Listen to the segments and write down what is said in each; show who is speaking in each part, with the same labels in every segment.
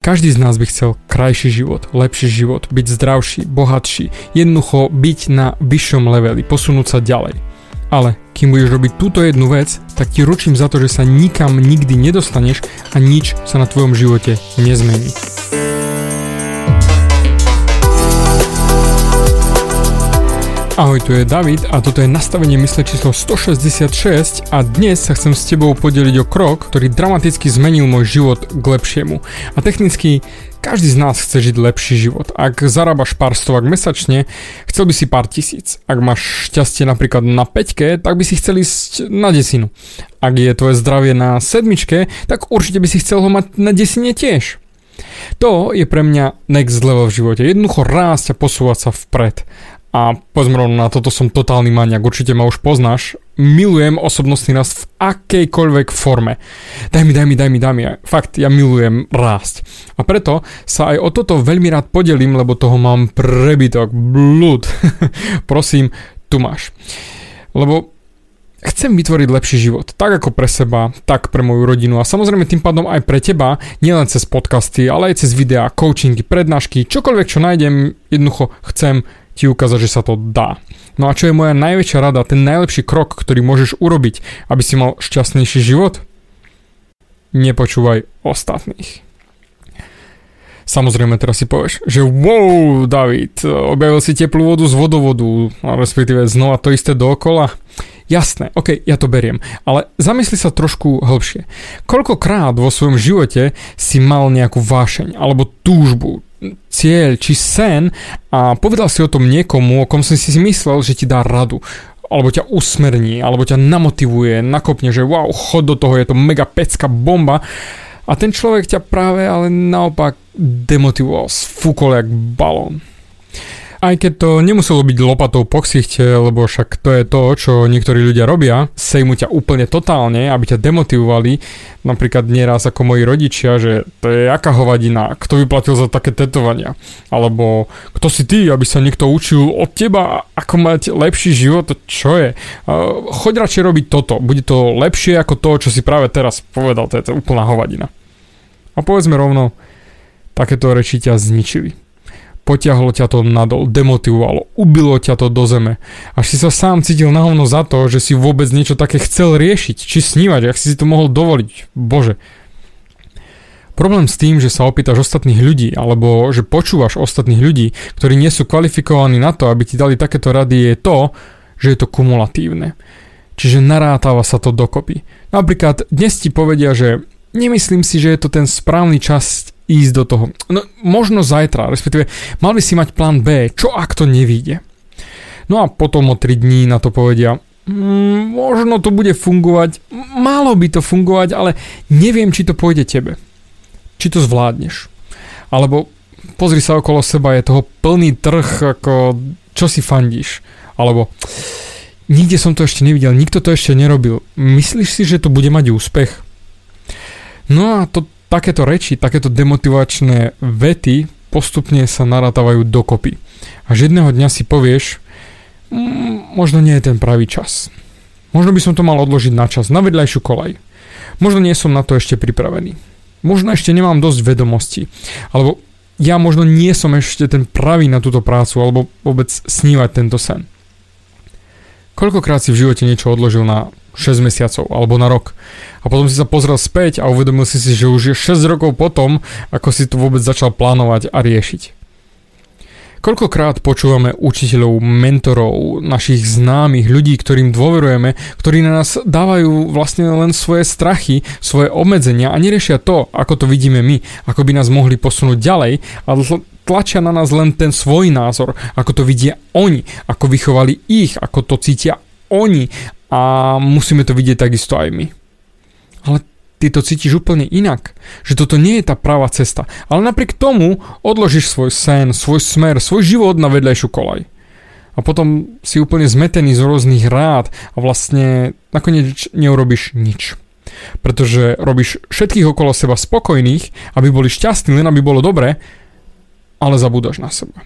Speaker 1: Každý z nás by chcel krajší život, lepší život, byť zdravší, bohatší, jednoducho byť na vyššom leveli, posunúť sa ďalej. Ale kým budeš robiť túto jednu vec, tak ti ručím za to, že sa nikam nikdy nedostaneš a nič sa na tvojom živote nezmení. Ahoj, tu je David a toto je nastavenie mysle číslo 166 a dnes sa chcem s tebou podeliť o krok, ktorý dramaticky zmenil môj život k lepšiemu. A technicky každý z nás chce žiť lepší život. Ak zarábaš pár stovak mesačne, chcel by si pár tisíc. Ak máš šťastie napríklad na peťke, tak by si chcel ísť na desinu. Ak je tvoje zdravie na sedmičke, tak určite by si chcel ho mať na desine tiež. To je pre mňa next level v živote. Jednoducho rásť a posúvať sa vpred. A povedzme rovno na toto som totálny maniak, určite ma už poznáš. Milujem osobnostný rast v akejkoľvek forme. Daj mi, daj mi, daj mi, daj mi. Fakt, ja milujem rásť. A preto sa aj o toto veľmi rád podelím, lebo toho mám prebytok, blúd. Prosím, tu máš. Lebo chcem vytvoriť lepší život, tak ako pre seba, tak pre moju rodinu a samozrejme tým pádom aj pre teba, nielen cez podcasty, ale aj cez videá, coachingy, prednášky, čokoľvek čo nájdem, jednoducho chcem ti ukázať, že sa to dá. No a čo je moja najväčšia rada, ten najlepší krok, ktorý môžeš urobiť, aby si mal šťastnejší život? Nepočúvaj ostatných. Samozrejme teraz si povieš, že wow, David, objavil si teplú vodu z vodovodu, respektíve znova to isté dookola. Jasné, ok, ja to beriem, ale zamysli sa trošku hĺbšie. Koľkokrát vo svojom živote si mal nejakú vášeň, alebo túžbu, cieľ či sen a povedal si o tom niekomu, o kom si si myslel, že ti dá radu alebo ťa usmerní, alebo ťa namotivuje, nakopne, že wow, chod do toho, je to mega pecka bomba a ten človek ťa práve ale naopak demotivoval, sfúkol jak balón. Aj keď to nemuselo byť lopatou po ksichte, lebo však to je to, čo niektorí ľudia robia, sejmu ťa úplne totálne, aby ťa demotivovali, napríklad nieraz ako moji rodičia, že to je aká hovadina, kto vyplatil za také tetovania, alebo kto si ty, aby sa niekto učil od teba, ako mať lepší život, čo je? Choď radšej robiť toto, bude to lepšie ako to, čo si práve teraz povedal, to je to úplná hovadina. A povedzme rovno, takéto reči ťa zničili potiahlo ťa to nadol, demotivovalo, ubilo ťa to do zeme. Až si sa sám cítil na hovno za to, že si vôbec niečo také chcel riešiť, či snívať, ak si si to mohol dovoliť. Bože. Problém s tým, že sa opýtaš ostatných ľudí, alebo že počúvaš ostatných ľudí, ktorí nie sú kvalifikovaní na to, aby ti dali takéto rady, je to, že je to kumulatívne. Čiže narátáva sa to dokopy. Napríklad dnes ti povedia, že nemyslím si, že je to ten správny čas ísť do toho. No, možno zajtra, respektíve mal by si mať plán B, čo ak to nevíde. No a potom o 3 dní na to povedia, mm, možno to bude fungovať, malo by to fungovať, ale neviem, či to pôjde tebe. Či to zvládneš. Alebo pozri sa okolo seba, je toho plný trh, ako čo si fandíš. Alebo nikde som to ešte nevidel, nikto to ešte nerobil. Myslíš si, že to bude mať úspech? No a to, takéto reči, takéto demotivačné vety postupne sa narátávajú dokopy. Až jedného dňa si povieš, mm, možno nie je ten pravý čas. Možno by som to mal odložiť na čas, na vedľajšiu kolaj. Možno nie som na to ešte pripravený. Možno ešte nemám dosť vedomostí. Alebo ja možno nie som ešte ten pravý na túto prácu, alebo vôbec snívať tento sen. Koľkokrát si v živote niečo odložil na 6 mesiacov alebo na rok. A potom si sa pozrel späť a uvedomil si si, že už je 6 rokov potom, ako si to vôbec začal plánovať a riešiť. Koľkokrát počúvame učiteľov, mentorov, našich známych, ľudí, ktorým dôverujeme, ktorí na nás dávajú vlastne len svoje strachy, svoje obmedzenia a neriešia to, ako to vidíme my, ako by nás mohli posunúť ďalej, ale tlačia na nás len ten svoj názor, ako to vidia oni, ako vychovali ich, ako to cítia oni a musíme to vidieť takisto aj my. Ale ty to cítiš úplne inak. Že toto nie je tá pravá cesta. Ale napriek tomu odložíš svoj sen, svoj smer, svoj život na vedľajšiu kolaj. A potom si úplne zmetený z rôznych rád a vlastne nakoniec neurobiš nič. Pretože robíš všetkých okolo seba spokojných, aby boli šťastní, len aby bolo dobre, ale zabúdaš na seba.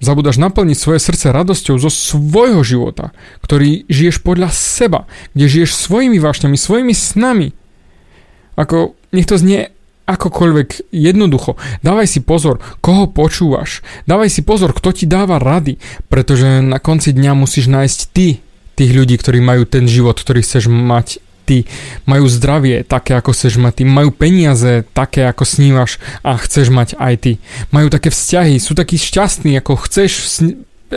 Speaker 1: Zabúdaš naplniť svoje srdce radosťou zo svojho života, ktorý žiješ podľa seba, kde žiješ svojimi vášňami, svojimi snami. Ako, nech to znie akokoľvek jednoducho. Dávaj si pozor, koho počúvaš. Dávaj si pozor, kto ti dáva rady, pretože na konci dňa musíš nájsť ty tých ľudí, ktorí majú ten život, ktorý chceš mať ty, majú zdravie také, ako chceš mať ty, majú peniaze také, ako snívaš a chceš mať aj ty. Majú také vzťahy, sú takí šťastní, ako chceš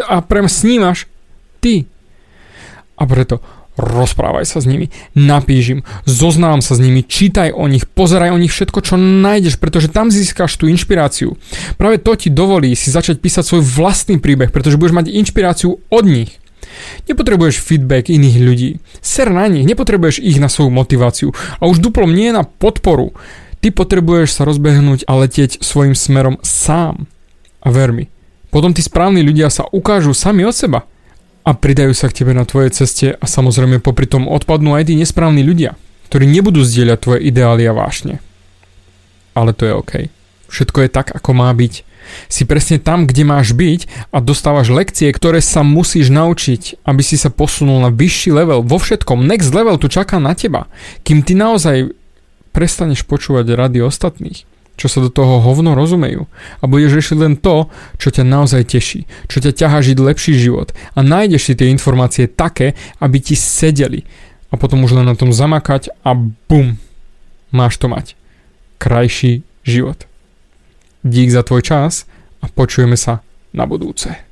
Speaker 1: a prem snívaš ty. A preto rozprávaj sa s nimi, napíš im, zoznám sa s nimi, čítaj o nich, pozeraj o nich všetko, čo nájdeš, pretože tam získaš tú inšpiráciu. Práve to ti dovolí si začať písať svoj vlastný príbeh, pretože budeš mať inšpiráciu od nich. Nepotrebuješ feedback iných ľudí. Ser na nich, nepotrebuješ ich na svoju motiváciu. A už duplom nie na podporu. Ty potrebuješ sa rozbehnúť a letieť svojim smerom sám. A ver mi, potom tí správni ľudia sa ukážu sami od seba a pridajú sa k tebe na tvojej ceste a samozrejme popri tom odpadnú aj tí nesprávni ľudia, ktorí nebudú zdieľať tvoje ideály a vášne. Ale to je OK. Všetko je tak, ako má byť. Si presne tam, kde máš byť a dostávaš lekcie, ktoré sa musíš naučiť, aby si sa posunul na vyšší level vo všetkom. Next level tu čaká na teba, kým ty naozaj prestaneš počúvať rady ostatných čo sa do toho hovno rozumejú a budeš riešiť len to, čo ťa naozaj teší, čo ťa ťahá žiť lepší život a nájdeš si tie informácie také, aby ti sedeli a potom už len na tom zamakať a bum, máš to mať. Krajší život. Dík za tvoj čas a počujeme sa na budúce.